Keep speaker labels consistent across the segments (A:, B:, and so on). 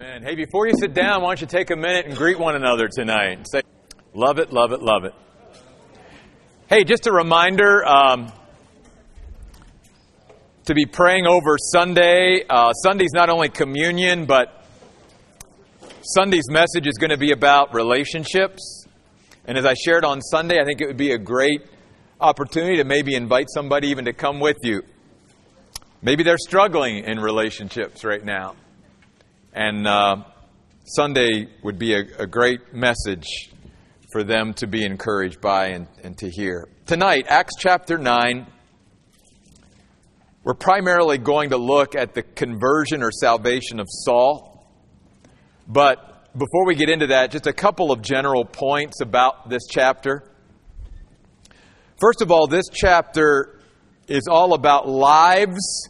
A: And hey, before you sit down, why don't you take a minute and greet one another tonight? Say, love it, love it, love it. Hey, just a reminder um, to be praying over Sunday. Uh, Sunday's not only communion, but Sunday's message is going to be about relationships. And as I shared on Sunday, I think it would be a great opportunity to maybe invite somebody even to come with you. Maybe they're struggling in relationships right now. And uh, Sunday would be a, a, great message for them to be encouraged by and, and to hear. Tonight, Acts chapter 9, we're primarily going to look at the conversion or salvation of Saul. But before we get into that, just a couple of general points about this chapter. First of all, this chapter is all about lives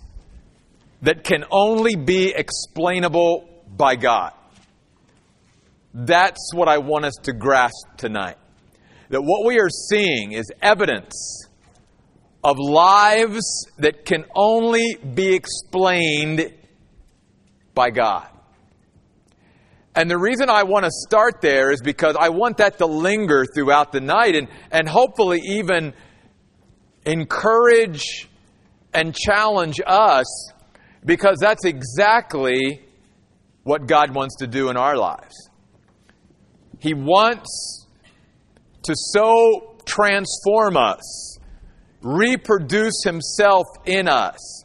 A: that can only be explainable by God. That's what I want us to grasp tonight. That what we are seeing is evidence of lives that can only be explained by God. And the reason I want to start there is because I want that to linger throughout the night and, and hopefully even encourage and challenge us because that's exactly what God wants to do in our lives. He wants to so transform us, reproduce Himself in us,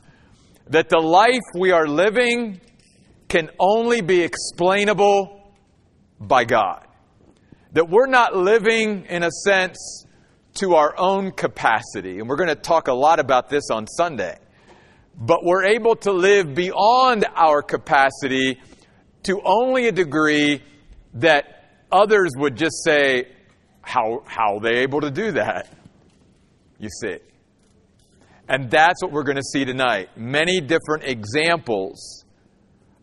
A: that the life we are living can only be explainable by God. That we're not living, in a sense, to our own capacity. And we're going to talk a lot about this on Sunday. But we're able to live beyond our capacity to only a degree that others would just say, how, how are they able to do that? You see. And that's what we're going to see tonight. Many different examples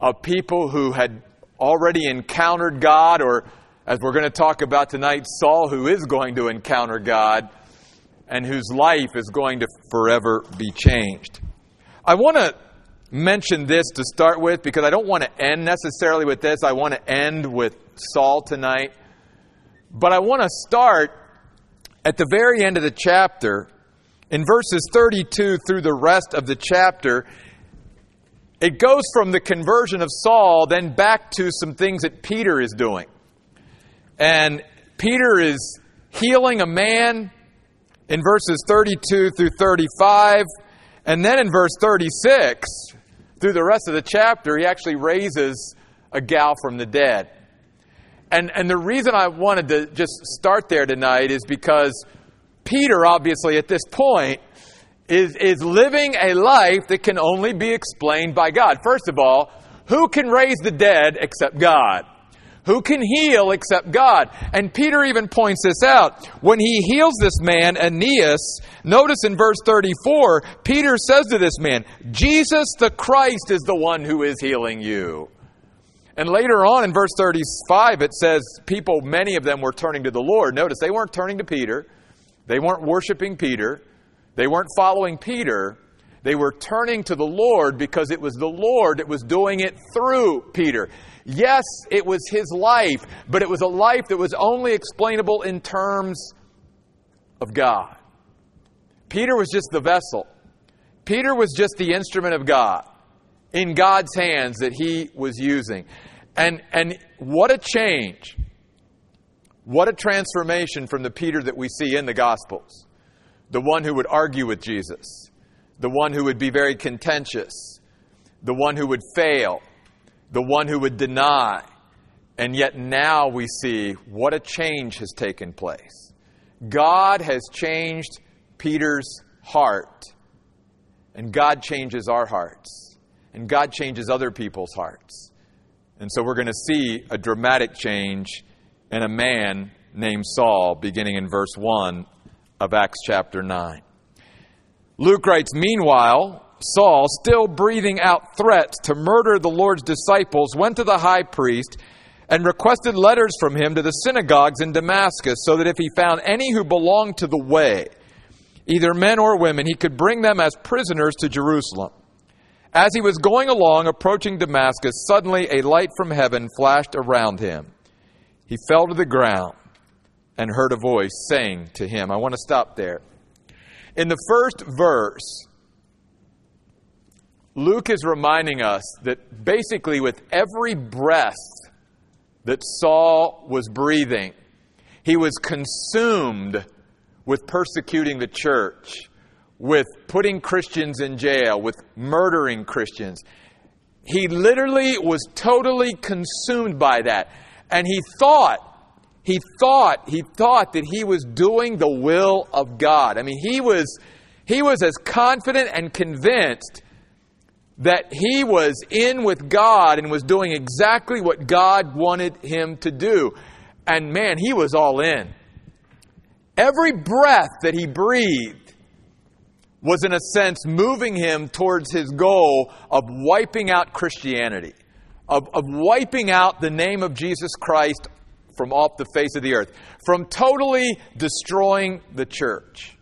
A: of people who had already encountered God, or as we're going to talk about tonight, Saul, who is going to encounter God and whose life is going to forever be changed. I want to mention this to start with because I don't want to end necessarily with this. I want to end with Saul tonight. But I want to start at the very end of the chapter, in verses 32 through the rest of the chapter. It goes from the conversion of Saul then back to some things that Peter is doing. And Peter is healing a man in verses 32 through 35. And then in verse 36, through the rest of the chapter, he actually raises a gal from the dead. And, and the reason I wanted to just start there tonight is because Peter, obviously, at this point, is, is living a life that can only be explained by God. First of all, who can raise the dead except God? Who can heal except God? And Peter even points this out. When he heals this man, Aeneas, notice in verse 34, Peter says to this man, Jesus the Christ is the one who is healing you. And later on in verse 35, it says, people, many of them were turning to the Lord. Notice they weren't turning to Peter, they weren't worshiping Peter, they weren't following Peter. They were turning to the Lord because it was the Lord that was doing it through Peter. Yes, it was his life, but it was a life that was only explainable in terms of God. Peter was just the vessel. Peter was just the instrument of God in God's hands that he was using. And, and what a change. What a transformation from the Peter that we see in the Gospels. The one who would argue with Jesus, the one who would be very contentious, the one who would fail, the one who would deny. And yet now we see what a change has taken place. God has changed Peter's heart, and God changes our hearts, and God changes other people's hearts. And so we're going to see a dramatic change in a man named Saul, beginning in verse 1 of Acts chapter 9. Luke writes, Meanwhile, Saul, still breathing out threats to murder the Lord's disciples, went to the high priest and requested letters from him to the synagogues in Damascus, so that if he found any who belonged to the way, either men or women, he could bring them as prisoners to Jerusalem. As he was going along, approaching Damascus, suddenly a light from heaven flashed around him. He fell to the ground and heard a voice saying to him, I want to stop there. In the first verse, Luke is reminding us that basically, with every breath that Saul was breathing, he was consumed with persecuting the church, with putting Christians in jail, with murdering Christians. He literally was totally consumed by that. And he thought, he thought, he thought that he was doing the will of God. I mean, he was, he was as confident and convinced that he was in with God and was doing exactly what God wanted him to do. And man, he was all in. Every breath that he breathed was, in a sense, moving him towards his goal of wiping out Christianity, of, of wiping out the name of Jesus Christ from off the face of the earth, from totally destroying the church.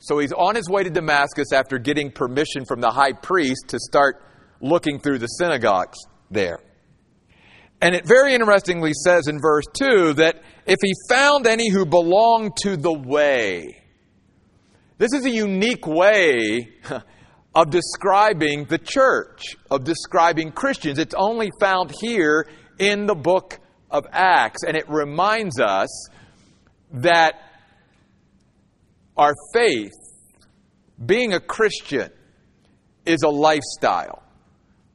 A: So he's on his way to Damascus after getting permission from the high priest to start looking through the synagogues there. And it very interestingly says in verse 2 that if he found any who belonged to the way, this is a unique way of describing the church, of describing Christians. It's only found here in the book of Acts, and it reminds us that our faith, being a Christian, is a lifestyle.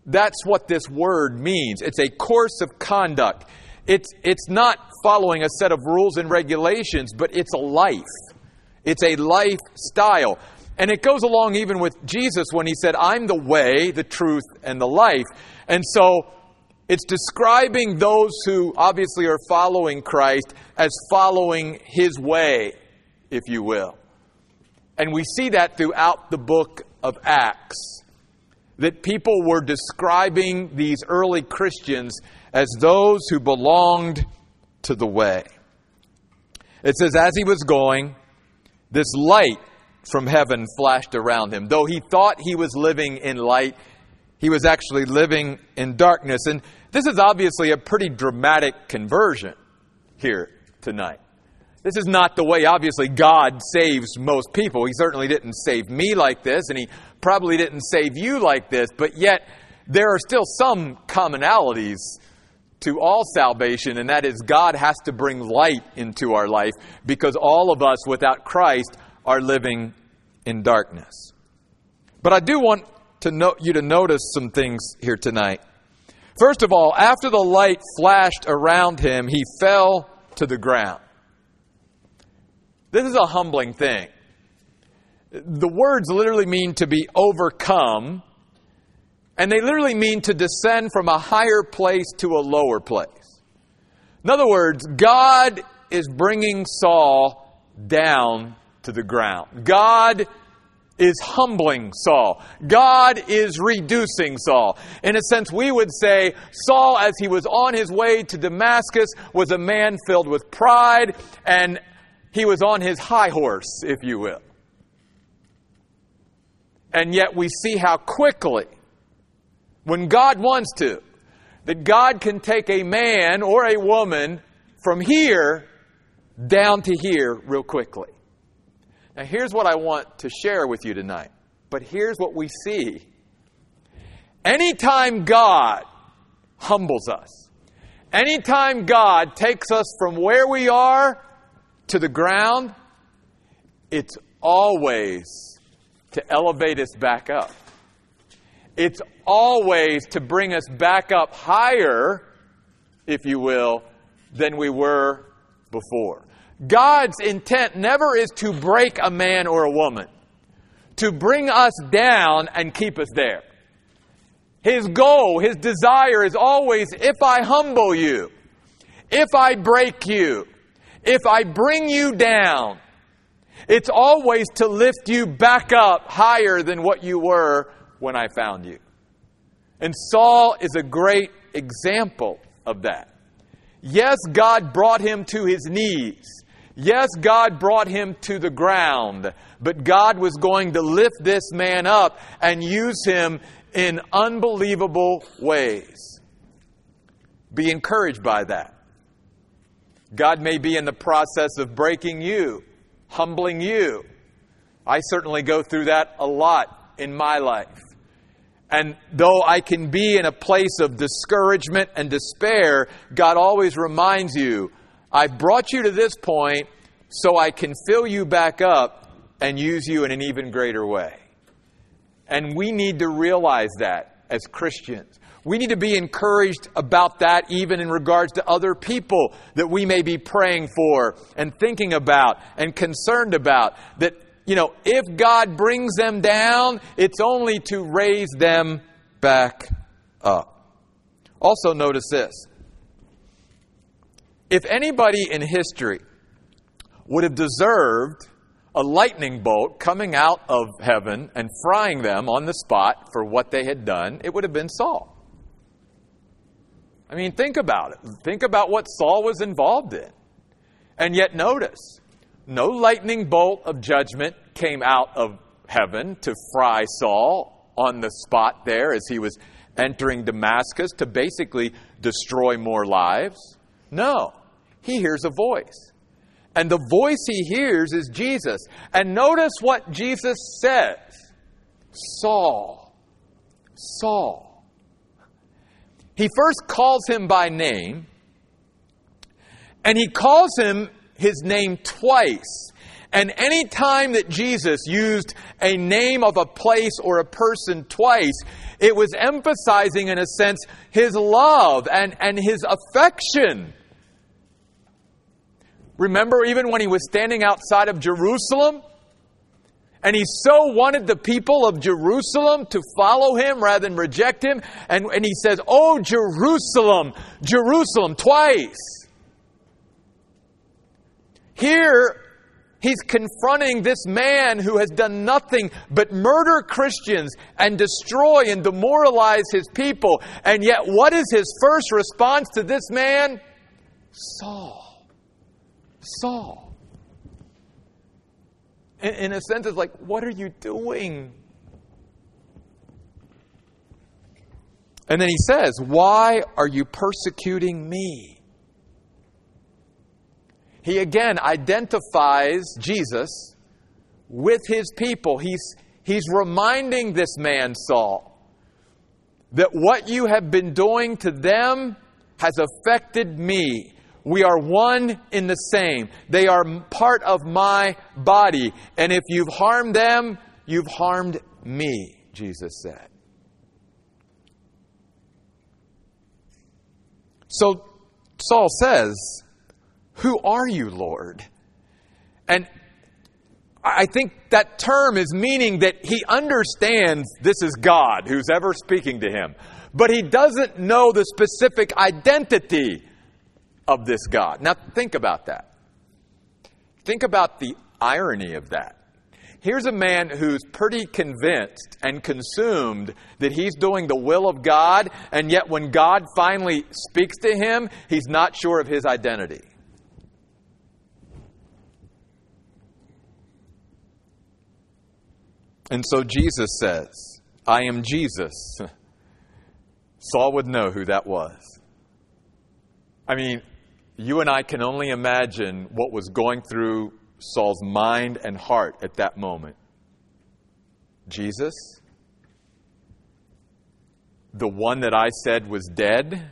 A: That's what this word means. It's a course of conduct. It's, it's not following a set of rules and regulations, but it's a life. It's a lifestyle. And it goes along even with Jesus when he said, I'm the way, the truth, and the life. And so it's describing those who obviously are following Christ as following his way, if you will. And we see that throughout the book of Acts. That people were describing these early Christians as those who belonged to the way. It says, as he was going, this light from heaven flashed around him. Though he thought he was living in light, he was actually living in darkness. And this is obviously a pretty dramatic conversion here tonight. This is not the way, obviously, God saves most people. He certainly didn't save me like this, and He probably didn't save you like this, but yet there are still some commonalities to all salvation, and that is God has to bring light into our life because all of us without Christ are living in darkness. But I do want to note, you to notice some things here tonight. First of all, after the light flashed around him, he fell to the ground. This is a humbling thing. The words literally mean to be overcome, and they literally mean to descend from a higher place to a lower place. In other words, God is bringing Saul down to the ground. God is humbling Saul. God is reducing Saul. In a sense, we would say Saul, as he was on his way to Damascus, was a man filled with pride and he was on his high horse, if you will. And yet we see how quickly, when God wants to, that God can take a man or a woman from here down to here real quickly. Now, here's what I want to share with you tonight. But here's what we see. Anytime God humbles us, anytime God takes us from where we are to the ground, it's always to elevate us back up. It's always to bring us back up higher, if you will, than we were before. God's intent never is to break a man or a woman, to bring us down and keep us there. His goal, his desire is always if I humble you, if I break you, if I bring you down, it's always to lift you back up higher than what you were when I found you. And Saul is a great example of that. Yes, God brought him to his knees Yes, God brought him to the ground, but God was going to lift this man up and use him in unbelievable ways. Be encouraged by that. God may be in the process of breaking you, humbling you. I certainly go through that a lot in my life. And though I can be in a place of discouragement and despair, God always reminds you, I've brought you to this point so I can fill you back up and use you in an even greater way. And we need to realize that as Christians. We need to be encouraged about that even in regards to other people that we may be praying for and thinking about and concerned about. That, you know, if God brings them down, it's only to raise them back up. Also, notice this. If anybody in history would have deserved a lightning bolt coming out of heaven and frying them on the spot for what they had done, it would have been Saul. I mean, think about it. Think about what Saul was involved in. And yet, notice, no lightning bolt of judgment came out of heaven to fry Saul on the spot there as he was entering Damascus to basically destroy more lives. No, he hears a voice. And the voice he hears is Jesus. And notice what Jesus says Saul, Saul. He first calls him by name, and he calls him his name twice. And any time that Jesus used a name of a place or a person twice, it was emphasizing, in a sense, his love and, and his affection. Remember, even when he was standing outside of Jerusalem? And he so wanted the people of Jerusalem to follow him rather than reject him. And, and he says, Oh, Jerusalem, Jerusalem, twice. Here, he's confronting this man who has done nothing but murder Christians and destroy and demoralize his people. And yet, what is his first response to this man? Saul. Saul in a sense, it's like, what are you doing? And then he says, Why are you persecuting me? He again identifies Jesus with his people. He's, he's reminding this man, Saul, that what you have been doing to them has affected me. We are one in the same. They are part of my body. And if you've harmed them, you've harmed me, Jesus said. So Saul says, Who are you, Lord? And I think that term is meaning that he understands this is God who's ever speaking to him, but he doesn't know the specific identity of this God. Now, think about that. Think about the irony of that. Here's a man who's pretty convinced and consumed that he's doing the will of God, and yet when God finally speaks to him, he's not sure of his identity. And so Jesus says, I am Jesus. Saul would know who that was. I mean, you and I can only imagine what was going through Saul's mind and heart at that moment. Jesus, the one that I said was dead,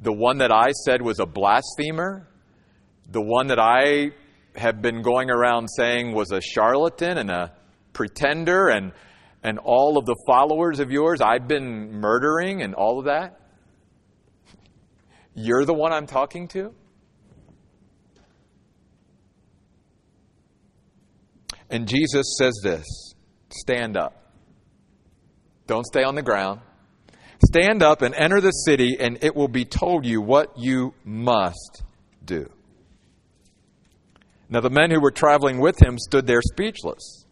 A: the one that I said was a blasphemer, the one that I have been going around saying was a charlatan and a pretender and and all of the followers of yours I've been murdering and all of that? You're the one I'm talking to? And Jesus says this stand up. Don't stay on the ground. Stand up and enter the city, and it will be told you what you must do. Now, the men who were traveling with him stood there speechless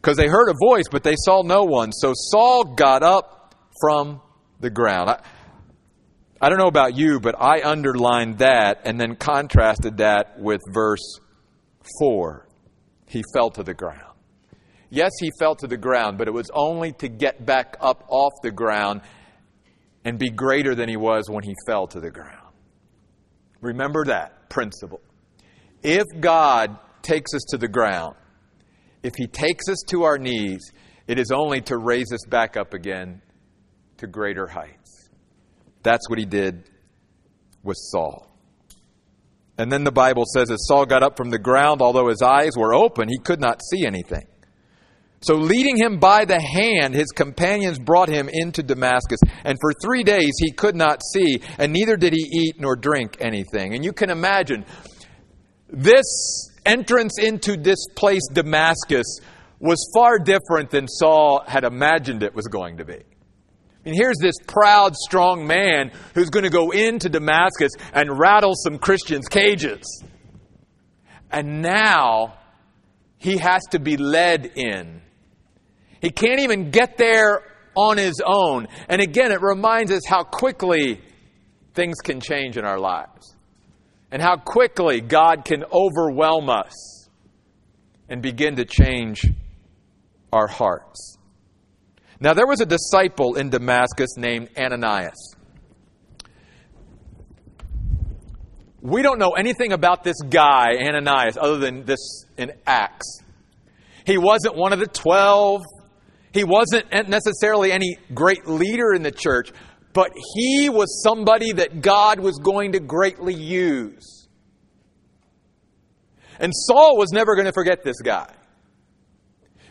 A: because they heard a voice, but they saw no one. So Saul got up from the ground. I, I don't know about you, but I underlined that and then contrasted that with verse 4, he fell to the ground. Yes, he fell to the ground, but it was only to get back up off the ground and be greater than he was when he fell to the ground. Remember that principle. If God takes us to the ground, if he takes us to our knees, it is only to raise us back up again to greater heights. That's what he did with Saul. And then the Bible says, as Saul got up from the ground, although his eyes were open, he could not see anything. So, leading him by the hand, his companions brought him into Damascus. And for three days he could not see, and neither did he eat nor drink anything. And you can imagine this entrance into this place, Damascus, was far different than Saul had imagined it was going to be. And here's this proud, strong man who's going to go into Damascus and rattle some Christians' cages. And now he has to be led in. He can't even get there on his own. And again, it reminds us how quickly things can change in our lives and how quickly God can overwhelm us and begin to change our hearts. Now, there was a disciple in Damascus named Ananias. We don't know anything about this guy, Ananias, other than this in Acts. He wasn't one of the twelve. He wasn't necessarily any great leader in the church, but he was somebody that God was going to greatly use. And Saul was never going to forget this guy.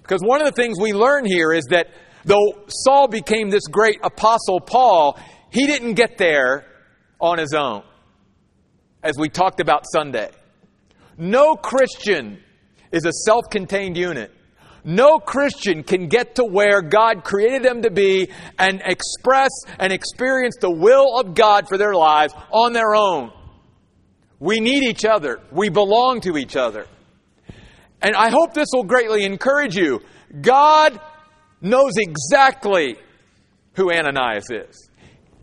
A: Because one of the things we learn here is that Though Saul became this great apostle Paul, he didn't get there on his own, as we talked about Sunday. No Christian is a self contained unit. No Christian can get to where God created them to be and express and experience the will of God for their lives on their own. We need each other. We belong to each other. And I hope this will greatly encourage you. God knows exactly who Ananias is.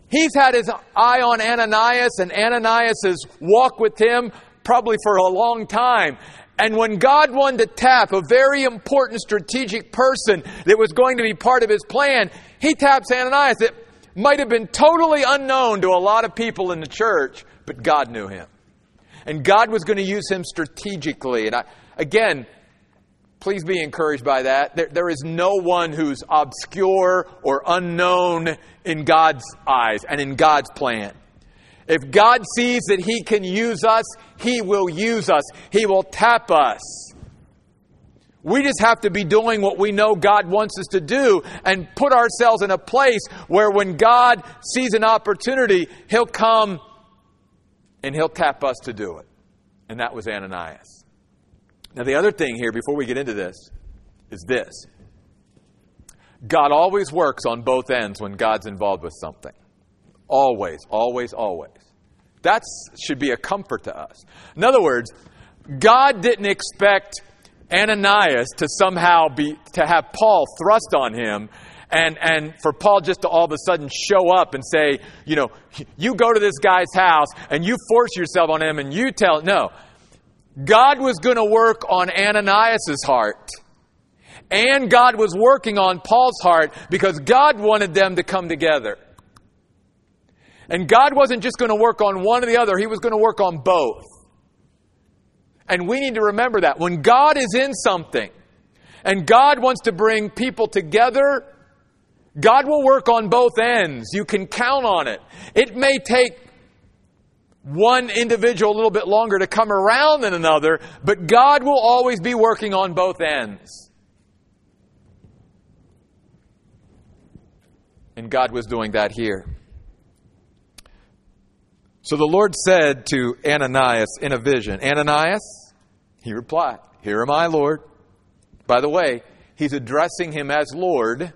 A: He's had his eye on Ananias and Ananias' walk with him probably for a long time. And when God wanted to tap a very important strategic person that was going to be part of his plan, he taps Ananias. It might have been totally unknown to a lot of people in the church, but God knew him. And God was going to use him strategically. And I, again, Please be encouraged by that. There, there is no one who's obscure or unknown in God's eyes and in God's plan. If God sees that He can use us, He will use us. He will tap us. We just have to be doing what we know God wants us to do and put ourselves in a place where when God sees an opportunity, He'll come and He'll tap us to do it. And that was Ananias. Now, the other thing here, before we get into this, is this God always works on both ends when God's involved with something. Always, always, always. That should be a comfort to us. In other words, God didn't expect Ananias to somehow be to have Paul thrust on him and and for Paul just to all of a sudden show up and say, you know, you go to this guy's house and you force yourself on him and you tell no. God was going to work on Ananias' heart. And God was working on Paul's heart because God wanted them to come together. And God wasn't just going to work on one or the other, He was going to work on both. And we need to remember that. When God is in something and God wants to bring people together, God will work on both ends. You can count on it. It may take one individual a little bit longer to come around than another, but God will always be working on both ends. And God was doing that here. So the Lord said to Ananias in a vision, Ananias, he replied, Here am I, Lord. By the way, he's addressing him as Lord,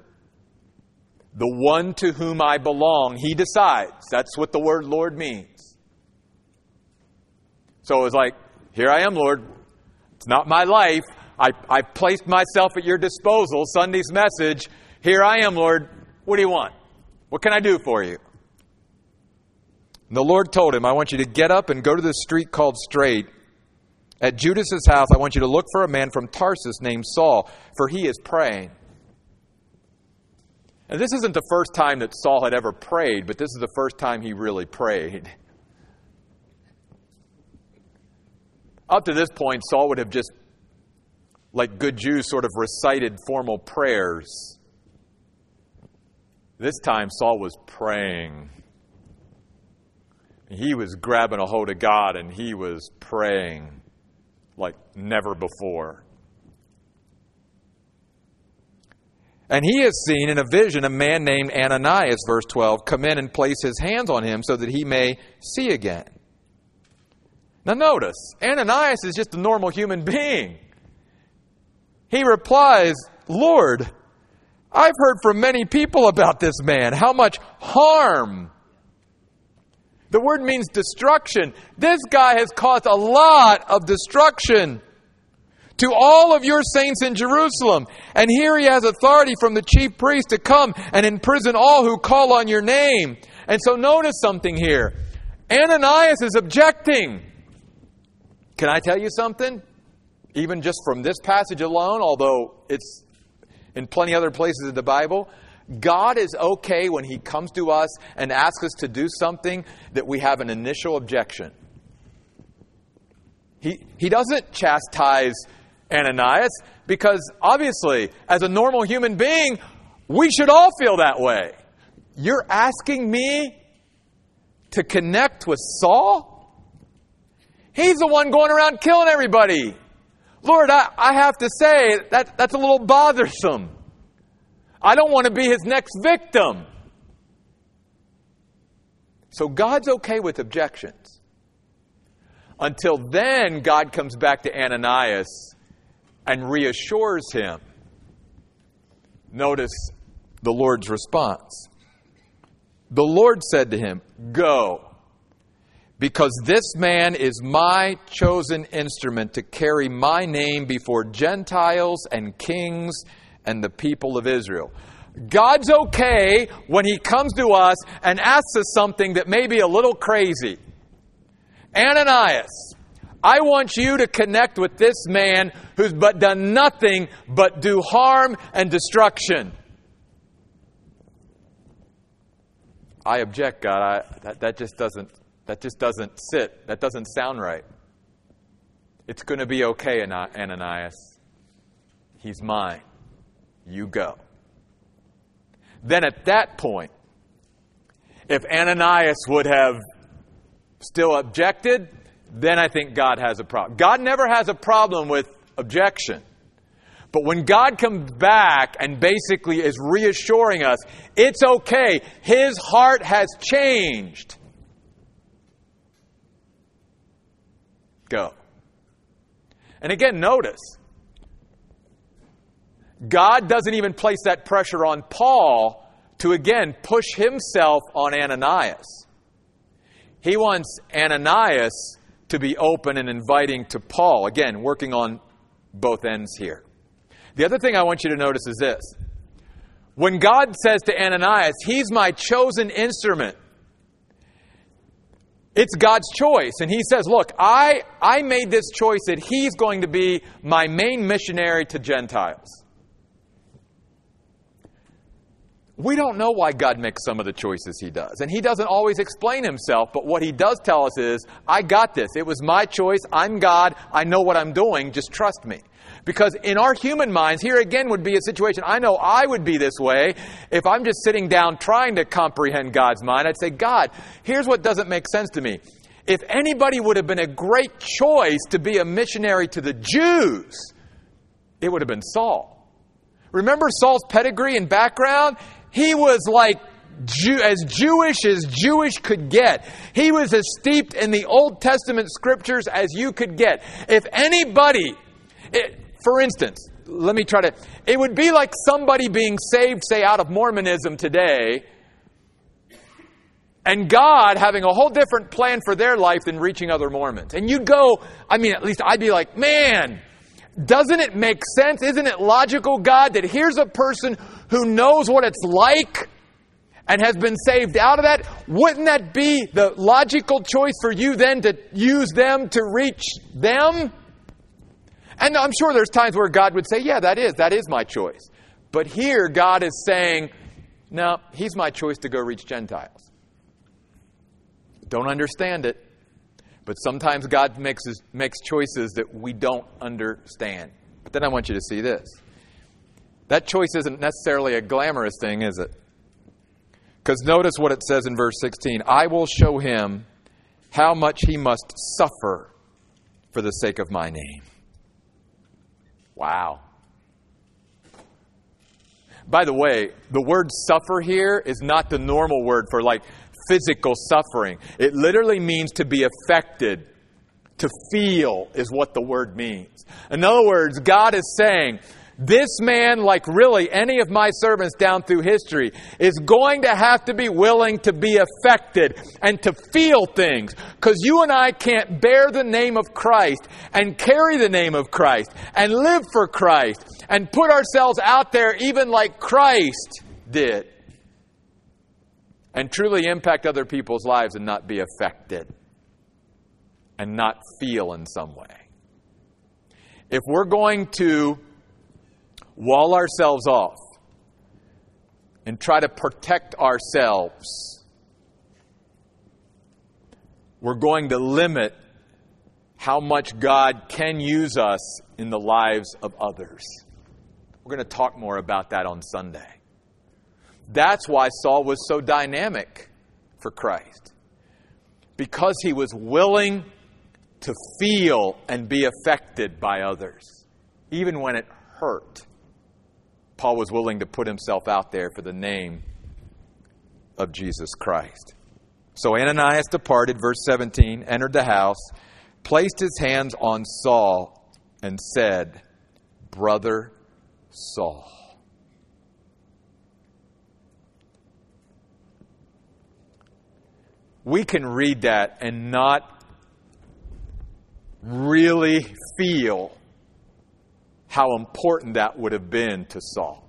A: the one to whom I belong. He decides. That's what the word Lord means. So it was like, here I am, Lord. It's not my life. I, I placed myself at your disposal. Sunday's message. Here I am, Lord. What do you want? What can I do for you? And the Lord told him, I want you to get up and go to the street called Straight. At Judas's house, I want you to look for a man from Tarsus named Saul, for he is praying. And this isn't the first time that Saul had ever prayed, but this is the first time he really prayed. Up to this point, Saul would have just, like good Jews, sort of recited formal prayers. This time, Saul was praying. He was grabbing a hold of God and he was praying like never before. And he has seen in a vision a man named Ananias, verse 12, come in and place his hands on him so that he may see again. Now, notice, Ananias is just a normal human being. He replies, Lord, I've heard from many people about this man, how much harm. The word means destruction. This guy has caused a lot of destruction to all of your saints in Jerusalem. And here he has authority from the chief priest to come and imprison all who call on your name. And so notice something here. Ananias is objecting. Can I tell you something? Even just from this passage alone, although it's in plenty other places in the Bible, God is okay when He comes to us and asks us to do something that we have an initial objection. He, he doesn't chastise Ananias because obviously, as a normal human being, we should all feel that way. You're asking me to connect with Saul? He's the one going around killing everybody. Lord, I, I have to say, that, that's a little bothersome. I don't want to be his next victim. So God's okay with objections. Until then, God comes back to Ananias and reassures him. Notice the Lord's response. The Lord said to him, Go because this man is my chosen instrument to carry my name before Gentiles and kings and the people of Israel. God's okay when He comes to us and asks us something that may be a little crazy. Ananias, I want you to connect with this man who's but done nothing but do harm and destruction. I object, God. I, that, that just doesn't that just doesn't sit. That doesn't sound right. It's going to be okay, Ananias. He's mine. You go. Then at that point, if Ananias would have still objected, then I think God has a problem. God never has a problem with objection. But when God comes back and basically is reassuring us, it's okay, his heart has changed. Go. And again, notice, God doesn't even place that pressure on Paul to again push himself on Ananias. He wants Ananias to be open and inviting to Paul. Again, working on both ends here. The other thing I want you to notice is this. When God says to Ananias, He's my chosen instrument it's God's choice. And He says, Look, I, I made this choice that He's going to be my main missionary to Gentiles. We don't know why God makes some of the choices He does. And He doesn't always explain Himself, but what He does tell us is, I got this. It was my choice. I'm God. I know what I'm doing. Just trust me. Because in our human minds, here again would be a situation, I know I would be this way if I'm just sitting down trying to comprehend God's mind. I'd say, God, here's what doesn't make sense to me. If anybody would have been a great choice to be a missionary to the Jews, it would have been Saul. Remember Saul's pedigree and background? He was like Jew, as Jewish as Jewish could get. He was as steeped in the Old Testament scriptures as you could get. If anybody, it, for instance, let me try to. It would be like somebody being saved, say, out of Mormonism today, and God having a whole different plan for their life than reaching other Mormons. And you'd go, I mean, at least I'd be like, man, doesn't it make sense? Isn't it logical, God, that here's a person who knows what it's like and has been saved out of that? Wouldn't that be the logical choice for you then to use them to reach them? And I'm sure there's times where God would say, Yeah, that is, that is my choice. But here, God is saying, No, He's my choice to go reach Gentiles. Don't understand it, but sometimes God makes, makes choices that we don't understand. But then I want you to see this. That choice isn't necessarily a glamorous thing, is it? Because notice what it says in verse 16 I will show him how much he must suffer for the sake of my name. Wow. By the way, the word suffer here is not the normal word for like physical suffering. It literally means to be affected. To feel is what the word means. In other words, God is saying, this man, like really any of my servants down through history, is going to have to be willing to be affected and to feel things. Because you and I can't bear the name of Christ and carry the name of Christ and live for Christ and put ourselves out there even like Christ did and truly impact other people's lives and not be affected and not feel in some way. If we're going to wall ourselves off and try to protect ourselves, we're going to limit how much God can use us in the lives of others. We're going to talk more about that on Sunday. That's why Saul was so dynamic for Christ. Because he was willing to feel and be affected by others, even when it hurt. Paul was willing to put himself out there for the name of Jesus Christ. So Ananias departed, verse 17, entered the house, placed his hands on Saul, and said, Brother Saul. We can read that and not really feel how important that would have been to Saul.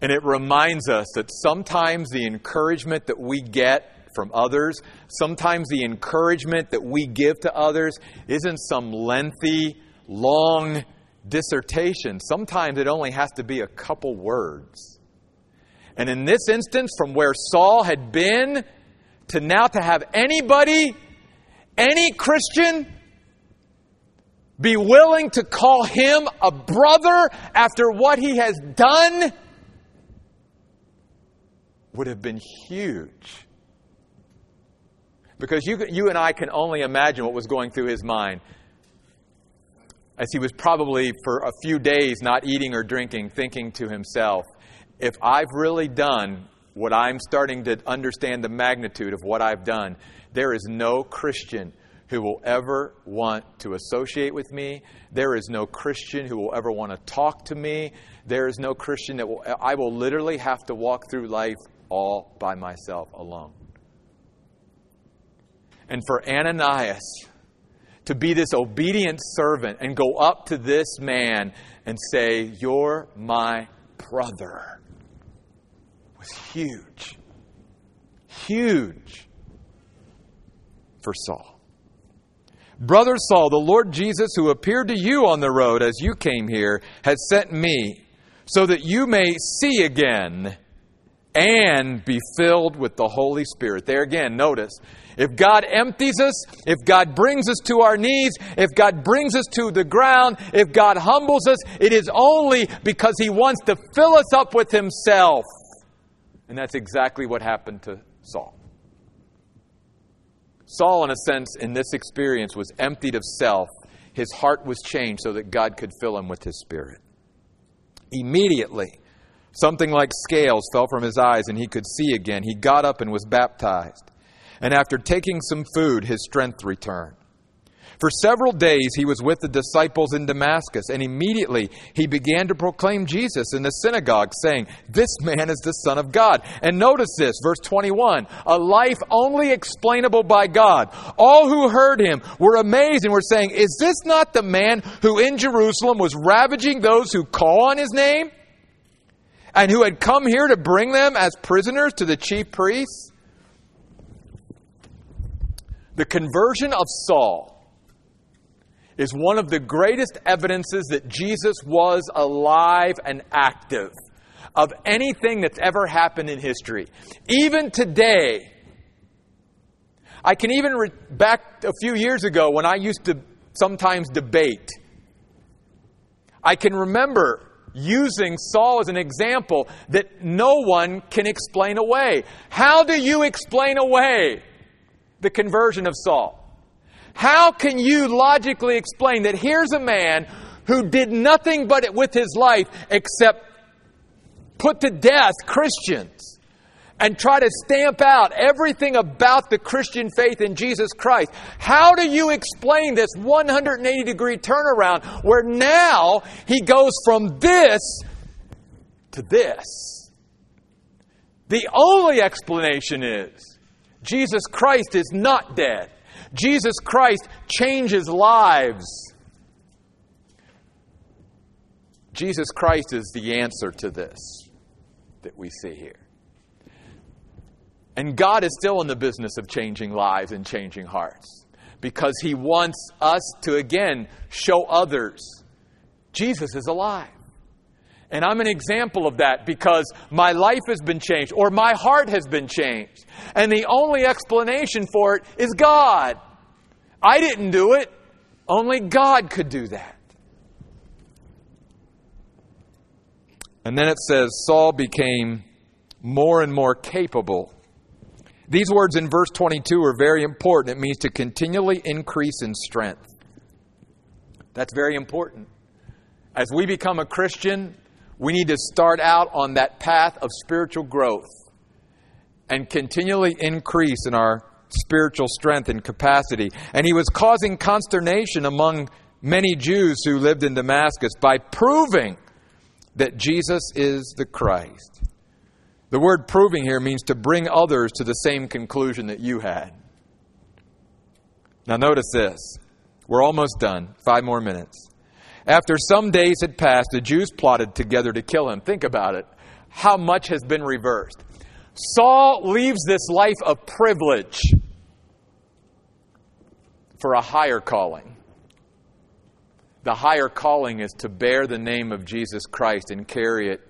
A: And it reminds us that sometimes the encouragement that we get from others, sometimes the encouragement that we give to others isn't some lengthy, long dissertation. Sometimes it only has to be a couple words. And in this instance, from where Saul had been to now to have anybody, any Christian, be willing to call him a brother after what he has done would have been huge. Because you, you and I can only imagine what was going through his mind as he was probably for a few days not eating or drinking, thinking to himself, if I've really done what I'm starting to understand the magnitude of what I've done, there is no Christian who will ever want to associate with me. There is no Christian who will ever want to talk to me. There is no Christian that will, I will literally have to walk through life all by myself alone. And for Ananias to be this obedient servant and go up to this man and say, You're my brother, was huge. Huge for Saul. Brother Saul, the Lord Jesus, who appeared to you on the road as you came here, has sent me so that you may see again and be filled with the Holy Spirit. There again, notice. If God empties us, if God brings us to our knees, if God brings us to the ground, if God humbles us, it is only because He wants to fill us up with Himself. And that's exactly what happened to Saul. Saul, in a sense, in this experience, was emptied of self. His heart was changed so that God could fill him with his spirit. Immediately, something like scales fell from his eyes and he could see again. He got up and was baptized. And after taking some food, his strength returned. For several days he was with the disciples in Damascus, and immediately he began to proclaim Jesus in the synagogue, saying, This man is the Son of God. And notice this, verse 21 a life only explainable by God. All who heard him were amazed and were saying, Is this not the man who in Jerusalem was ravaging those who call on his name? And who had come here to bring them as prisoners to the chief priests? The conversion of Saul is one of the greatest evidences that Jesus was alive and active of anything that's ever happened in history. Even today, I can even re- back a few years ago when I used to sometimes debate. I can remember using Saul as an example that no one can explain away. How do you explain away the conversion of Saul? How can you logically explain that here's a man who did nothing but with his life except put to death Christians and try to stamp out everything about the Christian faith in Jesus Christ. How do you explain this 180 degree turnaround where now he goes from this to this? The only explanation is Jesus Christ is not dead. Jesus Christ changes lives. Jesus Christ is the answer to this that we see here. And God is still in the business of changing lives and changing hearts because He wants us to again show others Jesus is alive. And I'm an example of that because my life has been changed or my heart has been changed. And the only explanation for it is God. I didn't do it, only God could do that. And then it says Saul became more and more capable. These words in verse 22 are very important. It means to continually increase in strength. That's very important. As we become a Christian, we need to start out on that path of spiritual growth and continually increase in our spiritual strength and capacity. And he was causing consternation among many Jews who lived in Damascus by proving that Jesus is the Christ. The word proving here means to bring others to the same conclusion that you had. Now, notice this. We're almost done. Five more minutes. After some days had passed, the Jews plotted together to kill him. Think about it. How much has been reversed? Saul leaves this life of privilege for a higher calling. The higher calling is to bear the name of Jesus Christ and carry it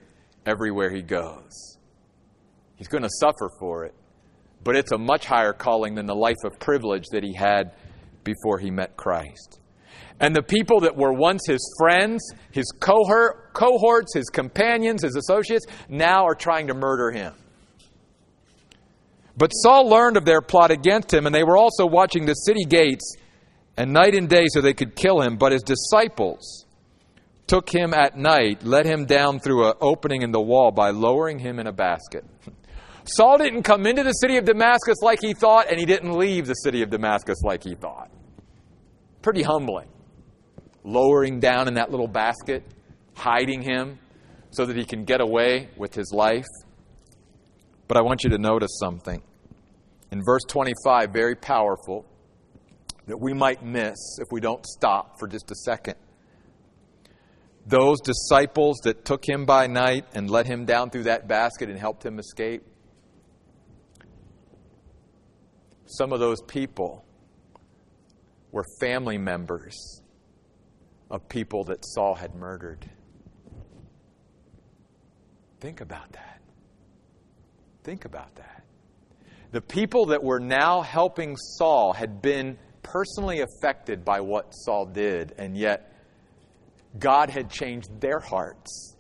A: everywhere he goes. He's going to suffer for it, but it's a much higher calling than the life of privilege that he had before he met Christ. And the people that were once his friends, his cohorts, his companions, his associates, now are trying to murder him. But Saul learned of their plot against him, and they were also watching the city gates and night and day so they could kill him. But his disciples took him at night, let him down through an opening in the wall by lowering him in a basket. Saul didn't come into the city of Damascus like he thought, and he didn't leave the city of Damascus like he thought. Pretty humbling. Lowering down in that little basket, hiding him so that he can get away with his life. But I want you to notice something. In verse 25, very powerful that we might miss if we don't stop for just a second. Those disciples that took him by night and let him down through that basket and helped him escape, some of those people were family members of people that Saul had murdered. Think about that. Think about that. The people that were now helping Saul had been personally affected by what Saul did, and yet God had changed their hearts.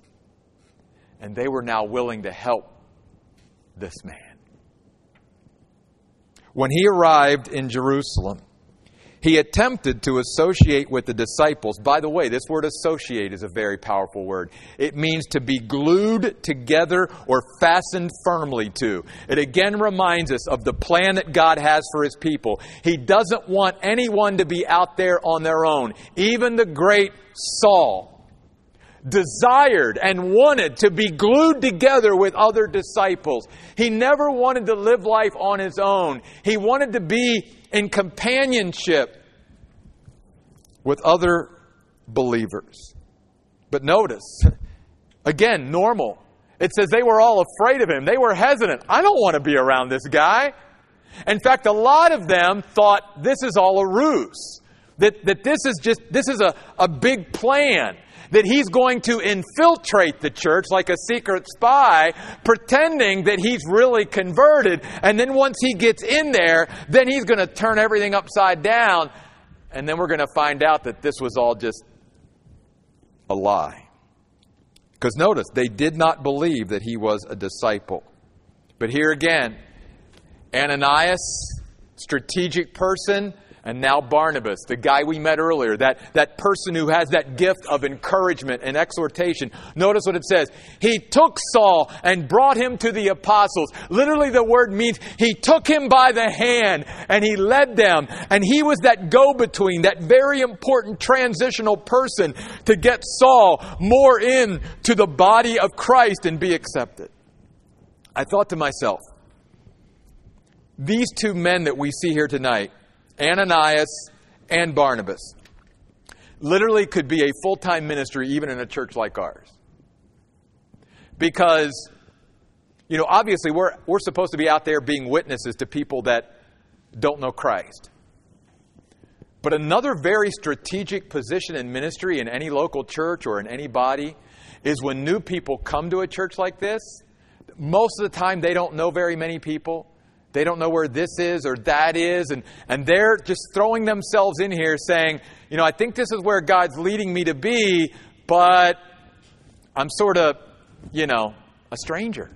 A: And they were now willing to help this man. When he arrived in Jerusalem, he attempted to associate with the disciples. By the way, this word associate is a very powerful word. It means to be glued together or fastened firmly to. It again reminds us of the plan that God has for his people. He doesn't want anyone to be out there on their own. Even the great Saul desired and wanted to be glued together with other disciples. He never wanted to live life on his own. He wanted to be in companionship with other believers. But notice, again, normal. It says they were all afraid of him. They were hesitant. I don't want to be around this guy. In fact, a lot of them thought this is all a ruse. That, that this is just, this is a, a big plan. That he's going to infiltrate the church like a secret spy, pretending that he's really converted. And then once he gets in there, then he's going to turn everything upside down. And then we're going to find out that this was all just a lie. Because notice, they did not believe that he was a disciple. But here again, Ananias, strategic person, and now Barnabas, the guy we met earlier, that, that person who has that gift of encouragement and exhortation. Notice what it says. He took Saul and brought him to the apostles. Literally, the word means he took him by the hand and he led them. And he was that go between, that very important transitional person to get Saul more in to the body of Christ and be accepted. I thought to myself, these two men that we see here tonight, Ananias and Barnabas, literally could be a full time ministry even in a church like ours. Because, you know, obviously we're, we're supposed to be out there being witnesses to people that don't know Christ. But another very strategic position in ministry in any local church or in any body is when new people come to a church like this, most of the time they don't know very many people. They don't know where this is or that is. And, and they're just throwing themselves in here saying, you know, I think this is where God's leading me to be, but I'm sort of, you know, a stranger.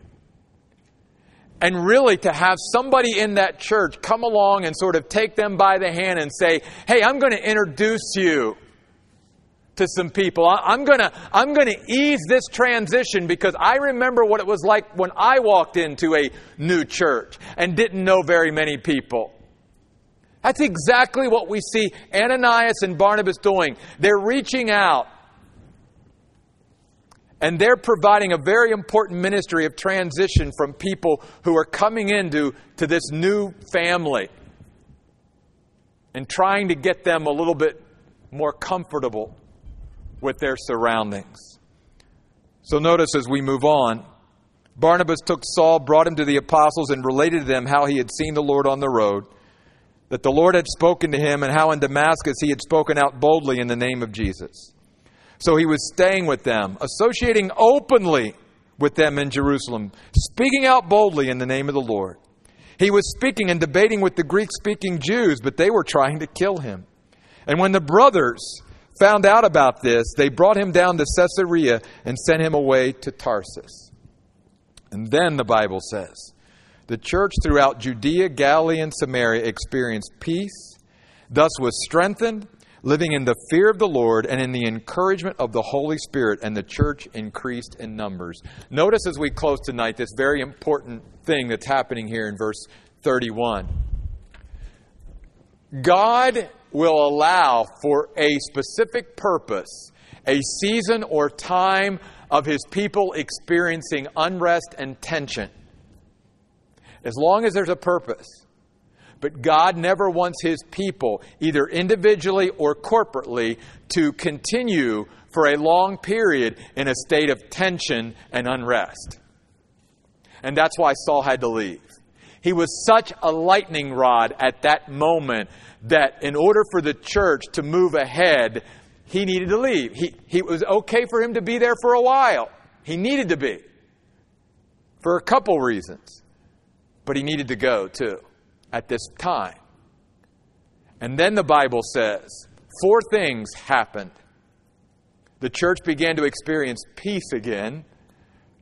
A: And really, to have somebody in that church come along and sort of take them by the hand and say, hey, I'm going to introduce you to some people. I'm going to I'm to ease this transition because I remember what it was like when I walked into a new church and didn't know very many people. That's exactly what we see Ananias and Barnabas doing. They're reaching out and they're providing a very important ministry of transition from people who are coming into to this new family and trying to get them a little bit more comfortable with their surroundings. So notice as we move on, Barnabas took Saul, brought him to the apostles, and related to them how he had seen the Lord on the road, that the Lord had spoken to him, and how in Damascus he had spoken out boldly in the name of Jesus. So he was staying with them, associating openly with them in Jerusalem, speaking out boldly in the name of the Lord. He was speaking and debating with the Greek speaking Jews, but they were trying to kill him. And when the brothers found out about this, they brought him down to Caesarea and sent him away to Tarsus. And then the Bible says, the church throughout Judea, Galilee, and Samaria experienced peace, thus was strengthened, living in the fear of the Lord and in the encouragement of the Holy Spirit, and the church increased in numbers. Notice as we close tonight this very important thing that's happening here in verse 31. God will allow for a specific purpose a season or time of his people experiencing unrest and tension. As long as there's a purpose. But God never wants his people, either individually or corporately, to continue for a long period in a state of tension and unrest. And that's why Saul had to leave. He was such a lightning rod at that moment that in order for the church to move ahead, he needed to leave. He, he was okay for him to be there for a while. He needed to be for a couple reasons. But he needed to go too at this time. And then the Bible says four things happened. The church began to experience peace again,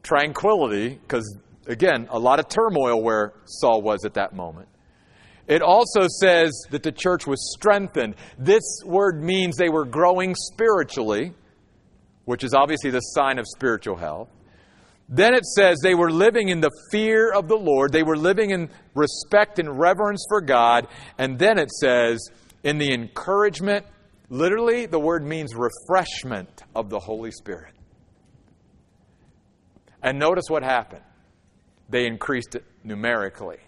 A: tranquility, because again, a lot of turmoil where Saul was at that moment. It also says that the church was strengthened. This word means they were growing spiritually, which is obviously the sign of spiritual health. Then it says they were living in the fear of the Lord. They were living in respect and reverence for God. And then it says in the encouragement, literally, the word means refreshment of the Holy Spirit. And notice what happened. They increased it numerically.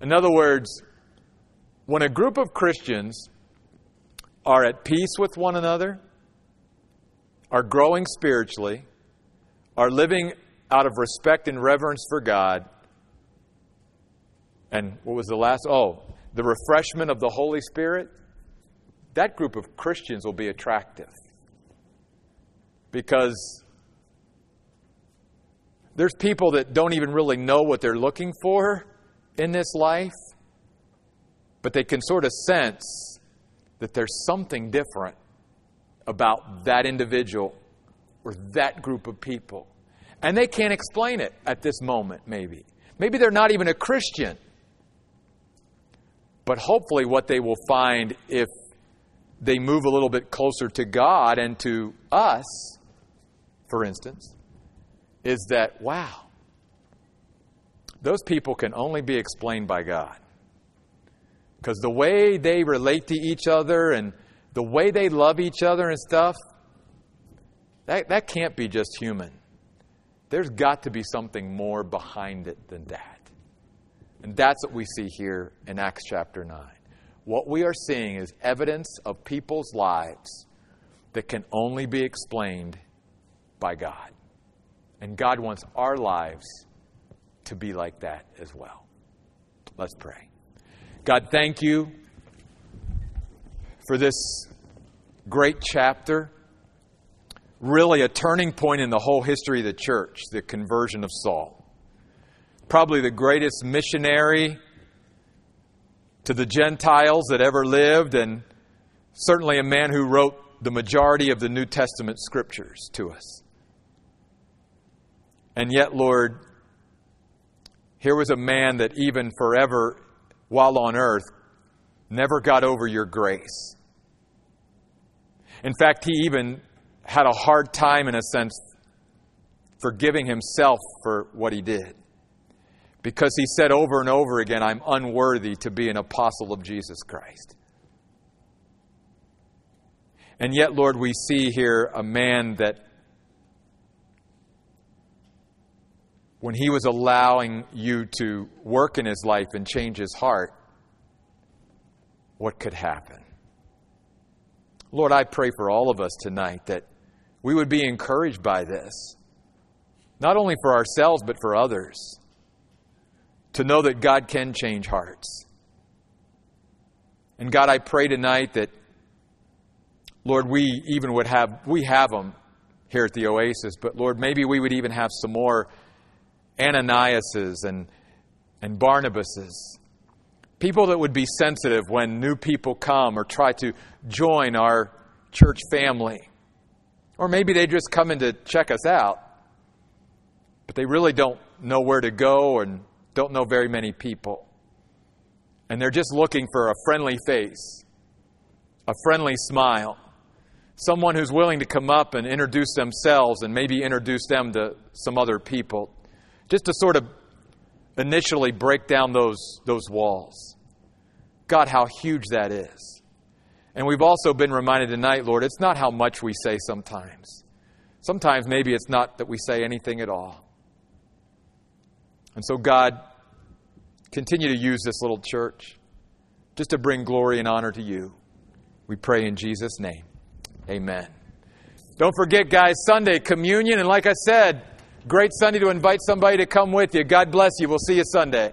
A: In other words, when a group of Christians are at peace with one another, are growing spiritually, are living out of respect and reverence for God, and what was the last? Oh, the refreshment of the Holy Spirit. that group of Christians will be attractive. Because there's people that don't even really know what they're looking for in this life, but they can sort of sense that there's something different about that individual or that group of people. And they can't explain it at this moment, maybe. Maybe they're not even a Christian. But hopefully, what they will find if they move a little bit closer to God and to us, for instance, is that, wow, those people can only be explained by God. Because the way they relate to each other and the way they love each other and stuff, that, that can't be just human. There's got to be something more behind it than that. And that's what we see here in Acts chapter 9. What we are seeing is evidence of people's lives that can only be explained by God. And God wants our lives to be like that as well. Let's pray. God, thank you for this great chapter. Really, a turning point in the whole history of the church, the conversion of Saul. Probably the greatest missionary to the Gentiles that ever lived, and certainly a man who wrote the majority of the New Testament scriptures to us. And yet, Lord, here was a man that even forever, while on earth, never got over your grace. In fact, he even had a hard time, in a sense, forgiving himself for what he did. Because he said over and over again, I'm unworthy to be an apostle of Jesus Christ. And yet, Lord, we see here a man that when he was allowing you to work in his life and change his heart, what could happen? Lord, I pray for all of us tonight that we would be encouraged by this, not only for ourselves, but for others, to know that God can change hearts. And God, I pray tonight that, Lord, we even would have, we have them here at the Oasis, but Lord, maybe we would even have some more Ananiases and, and Barnabases. People that would be sensitive when new people come or try to join our church family. Or maybe they just come in to check us out, but they really don't know where to go and don't know very many people. And they're just looking for a friendly face, a friendly smile, someone who's willing to come up and introduce themselves and maybe introduce them to some other people just to sort of initially break down those, those walls. God, how huge that is. And we've also been reminded tonight, Lord, it's not how much we say sometimes. Sometimes maybe it's not that we say anything at all. And so, God, continue to use this little church just to bring glory and honor to you. We pray in Jesus' name. Amen. Don't forget, guys, Sunday, communion. And like I said, Great Sunday to invite somebody to come with you. God bless you. We'll see you Sunday.